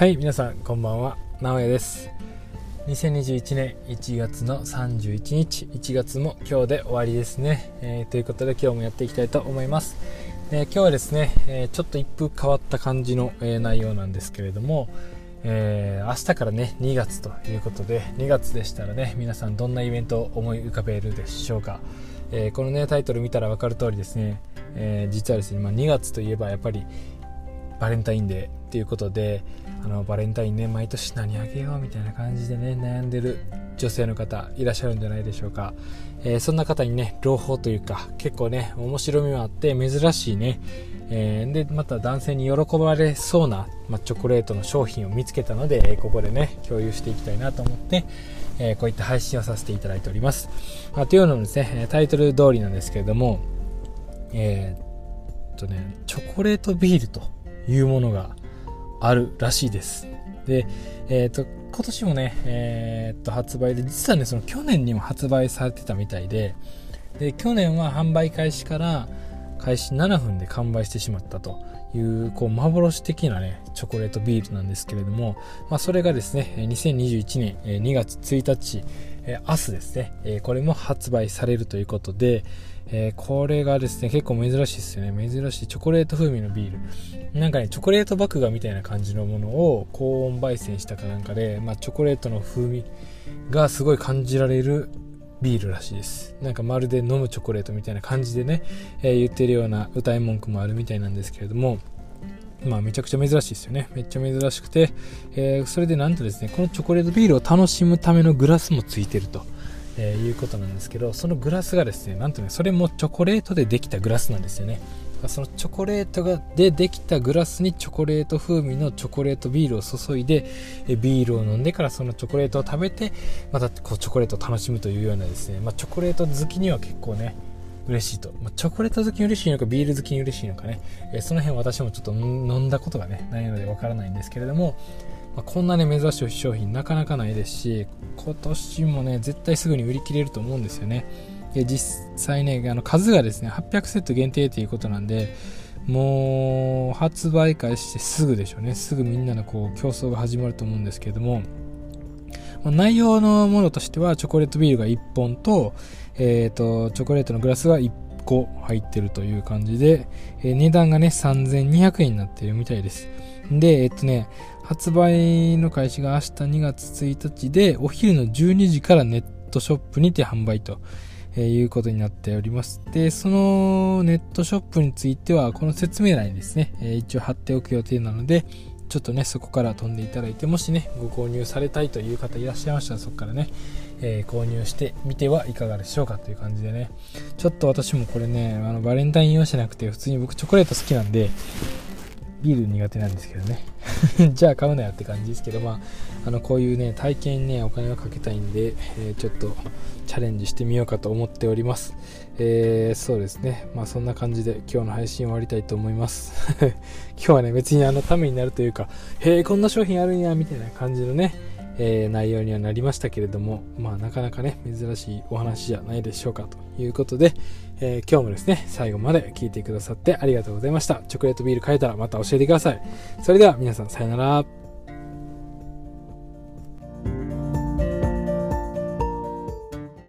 はい皆さんこんばんは。直哉です。2021年1月の31日。1月も今日で終わりですね、えー、ということで今日もやっていきたいと思います、えー、今日はですね、えー、ちょっと一風変わった感じの、え内容なんですけれども、え明日からね2月ということで2月でしたらね皆さんどんなイベントを思い浮かべるでしょうか、えこのねタイトル見たら分かる通りですね、え実はですね、まあ、2月といえばやっぱりバレンタインデーっていうことであのバレンタインね毎年何あげようみたいな感じでね悩んでる女性の方いらっしゃるんじゃないでしょうか、えー、そんな方にね朗報というか結構ね面白みもあって珍しいね、えー、でまた男性に喜ばれそうな、ま、チョコレートの商品を見つけたのでここでね共有していきたいなと思ってえー、こういった配信をさせていただいております。まあ、というのもですね、タイトル通りなんですけれども、え、っとね、チョコレートビールというものがあるらしいです。で、えっ、ー、と、今年もね、えっ、と、発売で、実はね、その去年にも発売されてたみたいで、で、去年は販売開始から開始7分で完売してしまったという、こう、幻的なね、チョコレートビールなんですけれども、まあ、それがですね、2021年2月1日、え明日ですねえ、これも発売されるということで、えー、これがですね、結構珍しいですよね。珍しいチョコレート風味のビール。なんかね、チョコレート麦芽みたいな感じのものを高温焙煎したかなんかで、まあ、チョコレートの風味がすごい感じられるビールらしいです。なんかまるで飲むチョコレートみたいな感じでね、えー、言ってるような歌い文句もあるみたいなんですけれども、まあめちゃくちゃ珍しいですよね。めっちゃ珍しくて、えー、それでなんとですね、このチョコレートビールを楽しむためのグラスもついてると。えー、いうことなんですけどそのグラスがですねなんとねそれもチョコレートでできたグラスなんですよねそのチョコレートがでできたグラスにチョコレート風味のチョコレートビールを注いでビールを飲んでからそのチョコレートを食べてまたこうチョコレートを楽しむというようなですね、まあ、チョコレート好きには結構ね嬉しいと、まあ、チョコレート好きに嬉しいのかビール好きに嬉しいのかね、えー、その辺私もちょっと飲んだことがねないのでわからないんですけれども、まあ、こんなね珍しい商品なかなかないですし今年もね絶対すぐに売り切れると思うんですよね。で実際ねあの数がですね800セット限定ということなんでもう発売開始してすぐでしょうね。すぐみんなのこう競争が始まると思うんですけれども、まあ、内容のものとしてはチョコレートビールが1本と,、えーと、チョコレートのグラスが1個入ってるという感じで、えー、値段がね3200円になってるみたいですでえっとね発売の開始が明日2月1日で、お昼の12時からネットショップにて販売と。えいうことになっております。で、そのネットショップについては、この説明欄にですね、え一応貼っておく予定なので、ちょっとね、そこから飛んでいただいて、もしね、ご購入されたいという方いらっしゃいましたら、そこからね、えー、購入してみてはいかがでしょうかという感じでね、ちょっと私もこれね、あの、バレンタイン用じゃなくて、普通に僕チョコレート好きなんで、ビール苦手なんですけどね。じゃあ買うなよって感じですけど、まあ、あのこういうね体験にねお金をかけたいんで、えー、ちょっとチャレンジしてみようかと思っております、えー、そうですね。まあそんな感じで今日の配信終わりたいと思います。今日はね別にあのためになるというかへえこんな商品あるんやみたいな感じのねえー、内容にはなりましたけれども、まあ、なかなかね、珍しいお話じゃないでしょうかということで、えー、今日もですね、最後まで聞いてくださってありがとうございました。チョコレートビール買えたらまた教えてください。それでは皆さんさよなら。